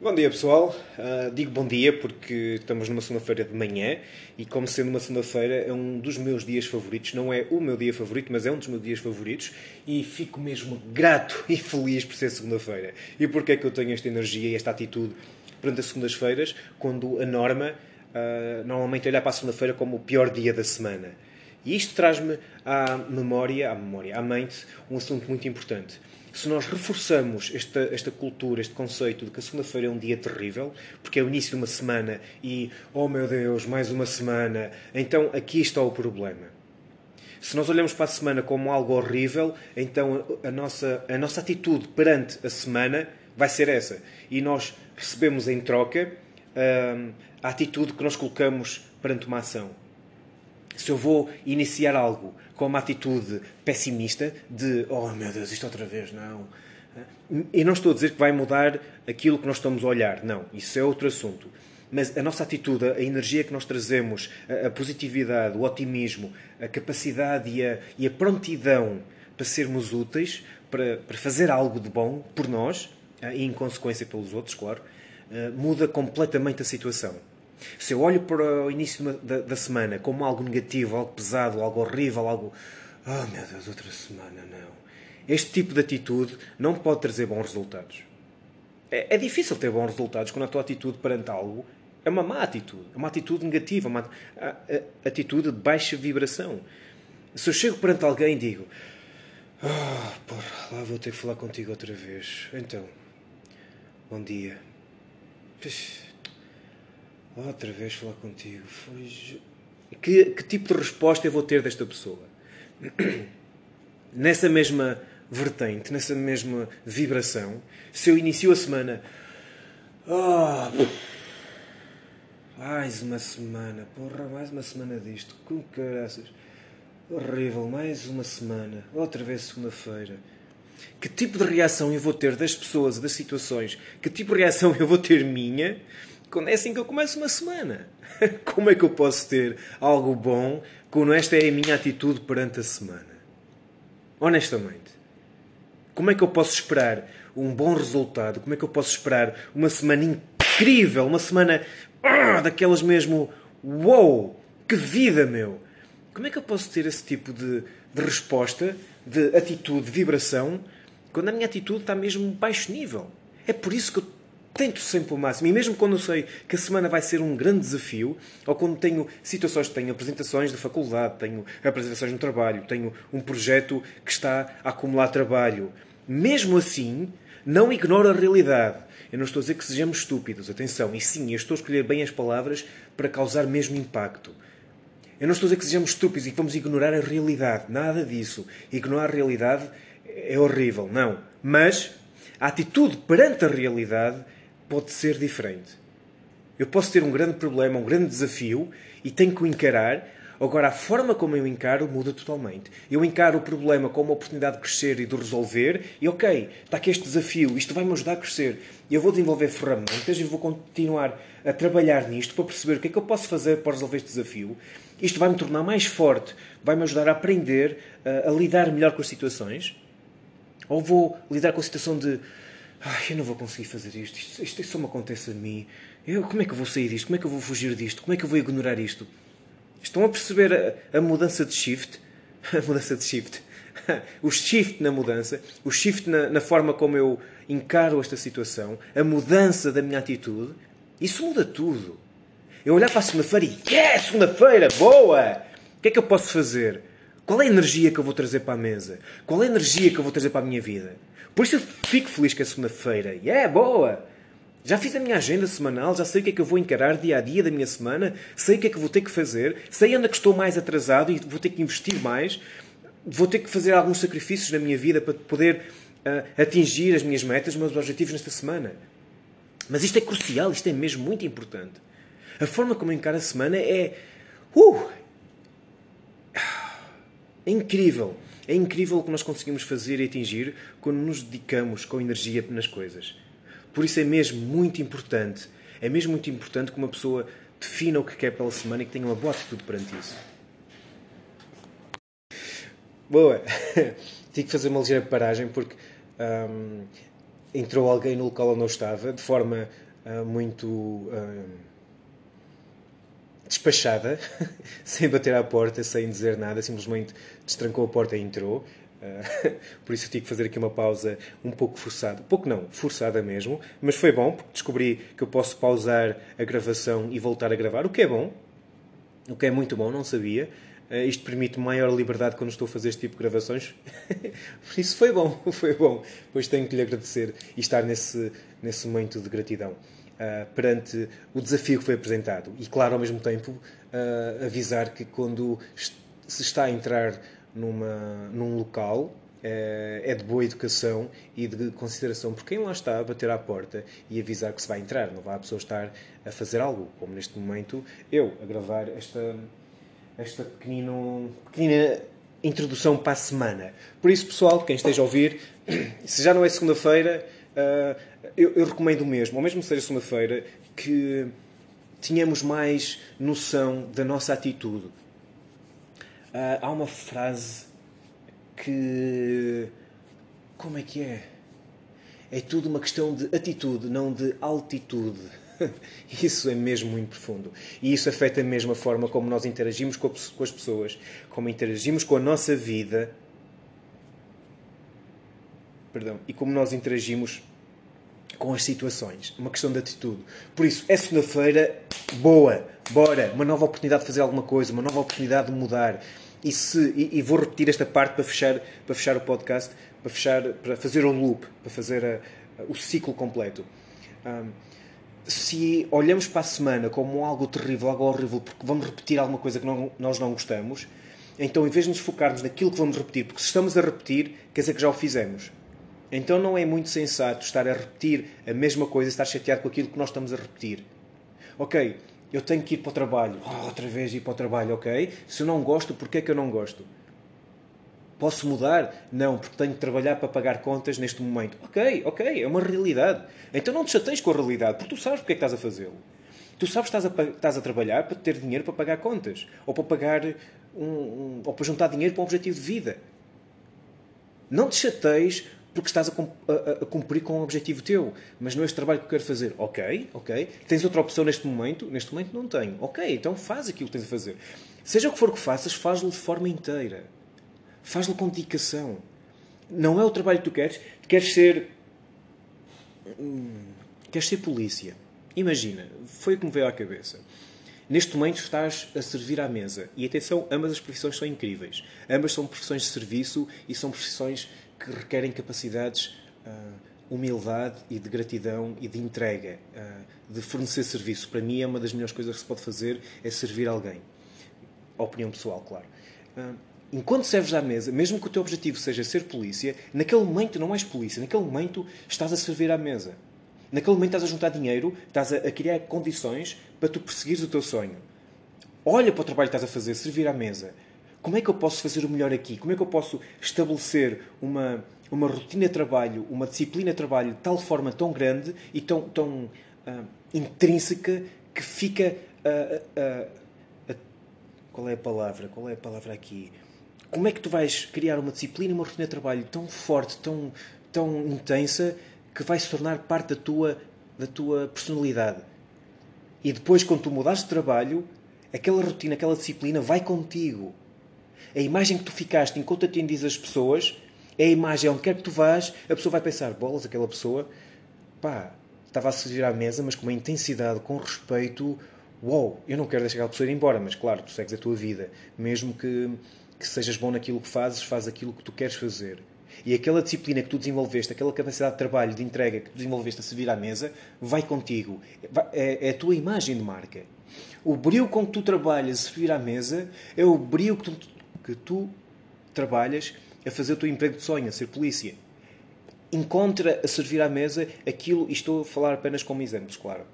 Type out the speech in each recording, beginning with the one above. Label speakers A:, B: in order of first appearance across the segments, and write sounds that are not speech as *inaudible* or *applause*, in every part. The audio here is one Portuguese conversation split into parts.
A: Bom dia pessoal, uh, digo bom dia porque estamos numa segunda-feira de manhã e como sendo uma segunda-feira é um dos meus dias favoritos, não é o meu dia favorito, mas é um dos meus dias favoritos e fico mesmo grato *laughs* e feliz por ser segunda-feira. E porquê é que eu tenho esta energia e esta atitude perante as segundas-feiras quando a norma uh, normalmente olha para a segunda-feira como o pior dia da semana. E isto traz-me à memória, à memória, à mente, um assunto muito importante se nós reforçamos esta, esta cultura, este conceito de que a segunda-feira é um dia terrível, porque é o início de uma semana e, oh meu Deus, mais uma semana, então aqui está o problema. Se nós olhamos para a semana como algo horrível, então a nossa, a nossa atitude perante a semana vai ser essa. E nós recebemos em troca hum, a atitude que nós colocamos perante uma ação se eu vou iniciar algo com uma atitude pessimista de oh meu Deus, isto outra vez, não. E não estou a dizer que vai mudar aquilo que nós estamos a olhar, não, isso é outro assunto. Mas a nossa atitude, a energia que nós trazemos, a positividade, o otimismo, a capacidade e a, e a prontidão para sermos úteis, para, para fazer algo de bom por nós e em consequência pelos outros, claro, muda completamente a situação. Se eu olho para o início da, da semana como algo negativo, algo pesado, algo horrível, algo. Oh meu Deus, outra semana, não. Este tipo de atitude não pode trazer bons resultados. É, é difícil ter bons resultados quando a tua atitude perante algo é uma má atitude, é uma atitude negativa, uma atitude de baixa vibração. Se eu chego perante alguém e digo: oh, porra, lá vou ter que falar contigo outra vez. Então, bom dia. Puxa outra vez falar contigo. Foi... Que, que tipo de resposta eu vou ter desta pessoa? *clears throat* Nessa mesma vertente, nessa mesma vibração, se eu inicio a semana. Oh, mais uma semana, porra, mais uma semana disto, com caraças. Horrível, mais uma semana, outra vez segunda-feira. Que tipo de reação eu vou ter das pessoas, das situações? Que tipo de reação eu vou ter minha é assim que eu começo uma semana. *laughs* Como é que eu posso ter algo bom quando esta é a minha atitude perante a semana? Honestamente. Como é que eu posso esperar um bom resultado? Como é que eu posso esperar uma semana incrível? Uma semana ah, daquelas mesmo. Uou! Que vida, meu! Como é que eu posso ter esse tipo de, de resposta, de atitude, de vibração, quando a minha atitude está mesmo baixo nível? É por isso que eu tento sempre o máximo. E mesmo quando eu sei que a semana vai ser um grande desafio, ou quando tenho situações, tenho apresentações da faculdade, tenho apresentações no trabalho, tenho um projeto que está a acumular trabalho, mesmo assim, não ignoro a realidade. Eu não estou a dizer que sejamos estúpidos, atenção, e sim, eu estou a escolher bem as palavras para causar mesmo impacto. Eu não estou a dizer que sejamos estúpidos e que vamos ignorar a realidade, nada disso. Ignorar a realidade é horrível, não. Mas a atitude perante a realidade pode ser diferente. Eu posso ter um grande problema, um grande desafio e tenho que o encarar. Agora, a forma como eu encaro muda totalmente. Eu encaro o problema como uma oportunidade de crescer e de resolver, e ok, está aqui este desafio, isto vai me ajudar a crescer. Eu vou desenvolver ferramentas e vou continuar a trabalhar nisto para perceber o que é que eu posso fazer para resolver este desafio. Isto vai me tornar mais forte, vai me ajudar a aprender a, a lidar melhor com as situações. Ou vou lidar com a situação de Ai, eu não vou conseguir fazer isto. Isto, isto, só me acontece a mim. Eu, como é que eu vou sair disto? Como é que eu vou fugir disto? Como é que eu vou ignorar isto? Estão a perceber a, a mudança de shift? *laughs* A mudança de shift. *laughs* o shift na mudança, o shift na, na, forma como eu encaro esta situação, a mudança da minha atitude, isso muda tudo. Eu olhar para a segunda-feira e, yeah, segunda-feira, boa! O que é que eu posso fazer? Qual é a energia que eu vou trazer para a mesa? Qual é a energia que eu vou trazer para a minha vida? Por isso eu fico feliz que é segunda-feira. E yeah, é boa! Já fiz a minha agenda semanal, já sei o que é que eu vou encarar dia a dia da minha semana, sei o que é que vou ter que fazer, sei onde é que estou mais atrasado e vou ter que investir mais, vou ter que fazer alguns sacrifícios na minha vida para poder uh, atingir as minhas metas, os meus objetivos nesta semana. Mas isto é crucial, isto é mesmo muito importante. A forma como eu encaro a semana é. Uh, é incrível. É incrível o que nós conseguimos fazer e atingir quando nos dedicamos com energia nas coisas. Por isso é mesmo muito importante, é mesmo muito importante que uma pessoa defina o que quer pela semana e que tenha uma boa atitude perante isso. Boa! *laughs* Tive que fazer uma ligeira paragem porque hum, entrou alguém no local onde eu estava de forma uh, muito uh, despachada, *laughs* sem bater à porta, sem dizer nada, simplesmente destrancou a porta e entrou. Uh, *laughs* por isso tive que fazer aqui uma pausa um pouco forçada. Pouco não, forçada mesmo. Mas foi bom, porque descobri que eu posso pausar a gravação e voltar a gravar, o que é bom. O que é muito bom, não sabia. Uh, isto permite maior liberdade quando estou a fazer este tipo de gravações. *laughs* por isso foi bom, foi bom. Pois tenho que lhe agradecer e estar nesse, nesse momento de gratidão. Uh, perante o desafio que foi apresentado. E, claro, ao mesmo tempo, avisar que quando se está a entrar numa, num local é, é de boa educação e de consideração por quem lá está a bater à porta e avisar que se vai entrar. Não vai a pessoa estar a fazer algo, como neste momento eu, a gravar esta, esta pequenino, pequenina introdução para a semana. Por isso, pessoal, quem esteja a ouvir, *clears throat* se já não é segunda-feira, uh, eu, eu, recomendo mesmo, ou mesmo que seja segunda-feira, que tenhamos mais noção da nossa atitude Uh, há uma frase que. Como é que é? É tudo uma questão de atitude, não de altitude. *laughs* Isso é mesmo muito profundo. E isso afeta mesmo a forma como nós interagimos com as pessoas, como interagimos com a nossa vida. Perdão. E como nós interagimos com as situações. Uma questão de atitude. Por isso, é segunda-feira, boa, bora, uma nova oportunidade de fazer alguma coisa, uma nova oportunidade de mudar. E, se, e, e vou repetir esta parte para fechar, para fechar o podcast, para, fechar, para fazer o loop, para fazer a, a, o ciclo completo. Um, se olhamos para a semana como algo terrível, algo horrível, porque vamos repetir alguma coisa que não, nós não gostamos, então em vez de nos focarmos naquilo que vamos repetir, porque se estamos a repetir, quer dizer que já o fizemos. Então não é muito sensato estar a repetir a mesma coisa estar chateado com aquilo que nós estamos a repetir. Ok, eu tenho que ir para o trabalho. Oh, outra vez ir para o trabalho, ok? Se eu não gosto, porquê é que eu não gosto? Posso mudar? Não, porque tenho que trabalhar para pagar contas neste momento. Ok, ok, é uma realidade. Então não te chateies com a realidade, porque tu sabes porque é que estás a fazê-lo. Tu sabes que estás a, estás a trabalhar para ter dinheiro para pagar contas. Ou para pagar um, um, ou para juntar dinheiro para um objetivo de vida. Não te chateies porque estás a, a, a, cumprir com um objetivo teu. Mas não é este trabalho que eu quero fazer. Ok, ok. Tens outra opção neste momento? Neste momento não tenho. Ok, então faz aquilo que tens a fazer. Seja o que for que faças, faz-lo de forma inteira. Faz-lo com dedicação. Não é o trabalho que tu queres. Queres ser. Hum, queres ser polícia. Imagina, foi o que me veio à cabeça. Neste momento estás a servir à mesa. E atenção, ambas as profissões são incríveis. Ambas são profissões de serviço e são profissões que requerem capacidades, uh, humildade e de gratidão e de entrega, uh, de fornecer serviço. Para mim, é uma das melhores coisas que se pode fazer é servir alguém. Opinião pessoal, claro. Uh, enquanto serves à mesa, mesmo que o teu objetivo seja ser polícia, naquele momento não és polícia, naquele momento estás a servir à mesa. Naquele momento estás a juntar dinheiro, estás a, criar condições para tu perseguires o teu sonho. Olha para o trabalho que estás a fazer, servir à mesa como é que eu posso fazer o melhor aqui? Como é que eu posso estabelecer uma, uma rotina de trabalho, uma disciplina de trabalho de tal forma tão grande e tão, tão uh, intrínseca que fica. Uh, uh, qual é a palavra? Qual é a palavra aqui? Como é que tu vais criar uma disciplina, uma rotina de trabalho tão forte, tão, tão intensa, que vai se tornar parte da tua, da tua personalidade? E depois, quando tu mudares de trabalho, aquela rotina, aquela disciplina vai contigo. A imagem que tu ficaste enquanto atendias as pessoas é a imagem onde quer que tu vás, a pessoa vai pensar, bolas, aquela pessoa, pá, estava a servir à mesa, mas com uma intensidade, com respeito, wow, eu não quero deixar aquela pessoa ir embora, mas claro, tu segues a tua vida. Mesmo que, que sejas bom naquilo que fazes, faz aquilo que tu queres fazer. E aquela disciplina que tu desenvolveste, aquela capacidade de trabalho, de entrega que tu desenvolveste a servir à mesa, vai contigo. É, é a tua imagem de marca. O brilho com que tu trabalhas a servir à mesa é o brilho que tu, que tu trabalhas a fazer o teu emprego de sonho, a ser polícia. Encontra a servir à mesa aquilo, e estou a falar apenas como exemplos, claro.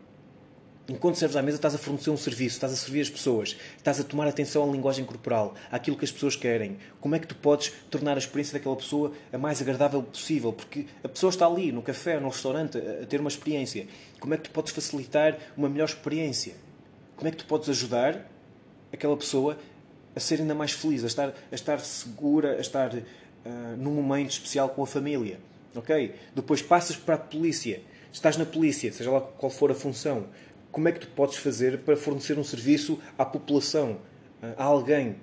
A: Enquanto serves à mesa, estás a fornecer um serviço, estás a servir as pessoas, estás a tomar atenção à linguagem corporal, àquilo que as pessoas querem. Como é que tu podes tornar a experiência daquela pessoa a mais agradável possível? Porque a pessoa está ali, no café, no restaurante, a ter uma experiência. Como é que tu podes facilitar uma melhor experiência? Como é que tu podes ajudar aquela pessoa a ser ainda mais feliz, a estar, a estar segura, a estar uh, num momento especial com a família. Ok? Depois passas para a polícia. Estás na polícia, seja lá qual for a função. Como é que tu podes fazer para fornecer um serviço à população, a alguém?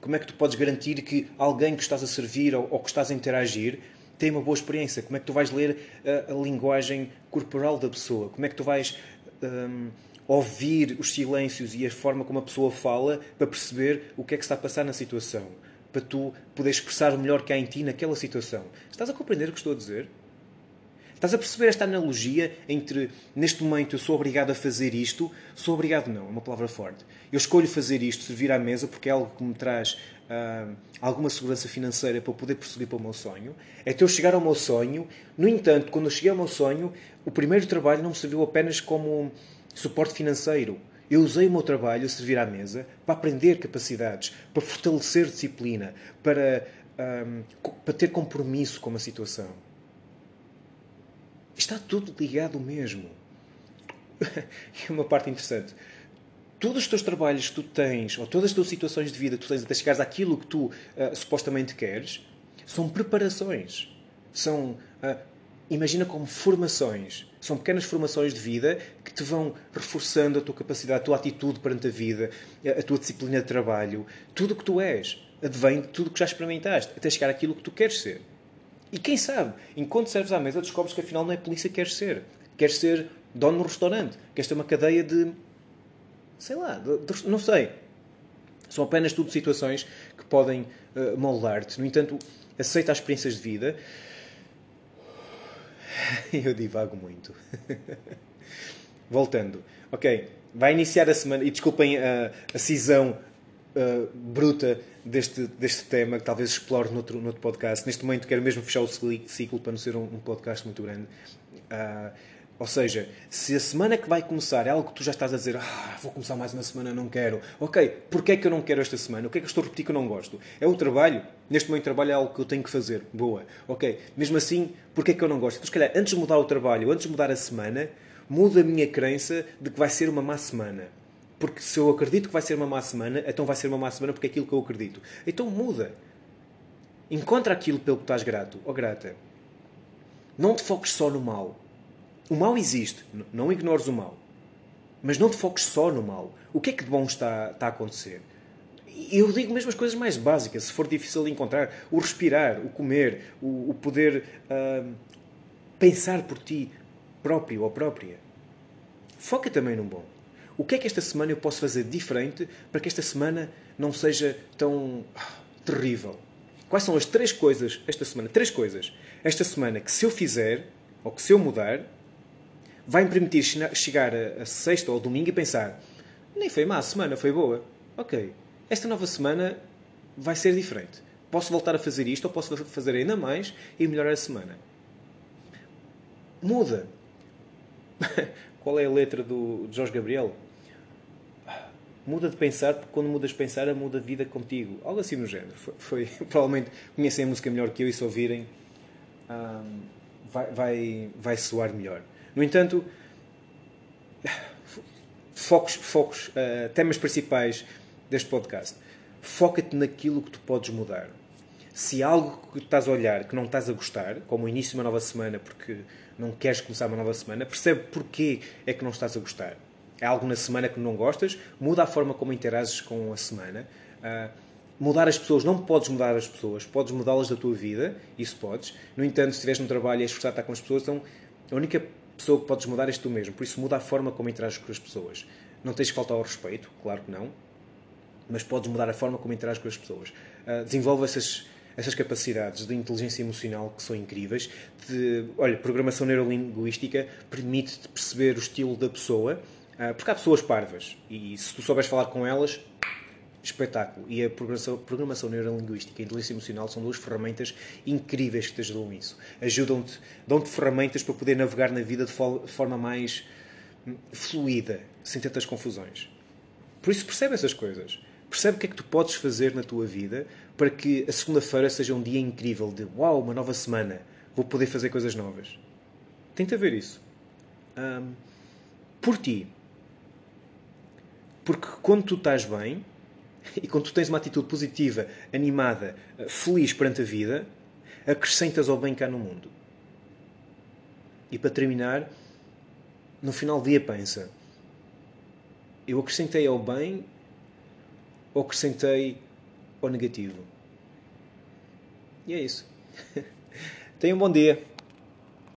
A: Como é que tu podes garantir que alguém que estás a servir ou, que estás a interagir tem uma boa experiência? Como é que tu vais ler a, a linguagem corporal da pessoa? Como é que tu vais um, ouvir os silêncios e a forma como a pessoa fala para perceber o que é que está a passar na situação? Para tu poder expressar o melhor que há em ti naquela situação. Estás a compreender o que estou a dizer? Estás a perceber esta analogia entre, neste momento, eu sou obrigado a fazer isto, sou obrigado não, é uma palavra forte. Eu escolho fazer isto, servir à mesa, porque é algo que me traz uh, alguma segurança financeira para poder prosseguir para o meu sonho. É que eu chegar ao meu sonho. No entanto, quando eu cheguei ao meu sonho, o primeiro trabalho não me serviu apenas como suporte financeiro. Eu usei o meu trabalho a servir à mesa para aprender capacidades, para fortalecer disciplina, para, um, para ter compromisso com a situação. Está tudo ligado mesmo. *laughs* e uma parte interessante. Todos os teus trabalhos que tu tens, ou todas as tuas situações de vida que tu tens até chegares àquilo que tu uh, supostamente queres, são preparações. São, uh, imagina como formações. São pequenas formações de vida que te vão reforçando a tua capacidade, a tua atitude perante a vida, a tua disciplina de trabalho. Tudo o que tu és advém de tudo o que já experimentaste, até chegar àquilo que tu queres ser. E quem sabe, enquanto serves à mesa, descobres que afinal não é polícia que queres ser. Queres ser dono no restaurante. Queres ter uma cadeia de. sei lá, de, de, não sei. São apenas tudo situações que podem uh, moldar-te. No entanto, aceita as experiências de vida. *laughs* Eu divago muito. *laughs* Voltando. Ok, vai iniciar a semana. E desculpem a, a cisão uh, bruta deste, deste tema, que talvez explore noutro, noutro podcast. Neste momento quero mesmo fechar o ciclo para não ser um, um podcast muito grande. Uh, ou seja, se a semana que vai começar é algo que tu já estás a dizer, ah, vou começar mais uma semana, não quero. Ok, porquê é que eu não quero esta semana? O que é que eu estou a repetir que eu não gosto? É o trabalho? Neste momento, trabalho é algo que eu tenho que fazer. Boa. Ok, mesmo assim, porquê é que eu não gosto? Então, se calhar, antes de mudar o trabalho, antes de mudar a semana, muda a minha crença de que vai ser uma má semana. Porque se eu acredito que vai ser uma má semana, então vai ser uma má semana porque é aquilo que eu acredito. Então muda. Encontra aquilo pelo que estás grato ou grata. Não te foques só no mal. O mal existe. Não ignores o mal. Mas não te foques só no mal. O que é que de bom está, está a acontecer? Eu digo mesmo as coisas mais básicas, se for difícil de encontrar. O respirar, o comer, o, o poder uh, pensar por ti próprio ou própria. Foca também no bom. O que é que esta semana eu posso fazer diferente para que esta semana não seja tão ah, terrível? Quais são as três coisas esta semana? Três coisas. Esta semana que se eu fizer, ou que se eu mudar, vai me permitir chegar a, sexta ou domingo e pensar nem foi má a semana, foi boa. Ok. Esta nova semana vai ser diferente. Posso voltar a fazer isto ou posso fazer ainda mais e melhorar a semana. Muda. *laughs* Qual é a letra do Jorge Gabriel? Muda de pensar, porque quando mudas de pensar, muda de vida contigo. Algo assim no género. Foi, foi *laughs* provavelmente conhecem a música melhor que eu e se ouvirem, vai, vai, vai soar melhor. No entanto, focos, focos uh, temas principais deste podcast. Foca-te naquilo que tu podes mudar. Se há algo que estás a olhar que não estás a gostar, como o início de uma nova semana, porque não queres começar uma nova semana, percebe porquê é que não estás a gostar. É algo na semana que não gostas, muda a forma como interages com a semana. Uh, mudar as pessoas, não podes mudar as pessoas, podes mudá-las da tua vida, isso podes. No entanto, se estiveres no trabalho e esforçado a estar com as pessoas, então a única pessoa que podes mudar és tu mesmo. Por isso, muda a forma como interages com as pessoas. Não tens que faltar ao respeito, claro que não, mas podes mudar a forma como interages com as pessoas. Uh, desenvolve essas essas capacidades de inteligência emocional que são incríveis. De, olha, programação neurolinguística permite-te perceber o estilo da pessoa, uh, porque há pessoas parvas e se tu souberes falar com elas, espetáculo. E a programação, programação neurolinguística e inteligência emocional são duas ferramentas incríveis que te ajudam nisso. Ajudam-te, dão-te ferramentas para poder navegar na vida de forma mais hum, fluida, sem tantas confusões. Por isso percebe essas coisas. Percebe o que é que tu podes fazer na tua vida para que a segunda-feira seja um dia incrível de uau, uma nova semana, vou poder fazer coisas novas. Tenta ver isso. Um, por ti. Porque quando tu estás bem e quando tu tens uma atitude positiva, animada, eh, feliz perante a vida, acrescentas ao bem cá no mundo. E para terminar, no final do dia pensa: eu acrescentei ao bem ou acrescentei ao negativo? E é isso. *laughs* Tenha um bom dia.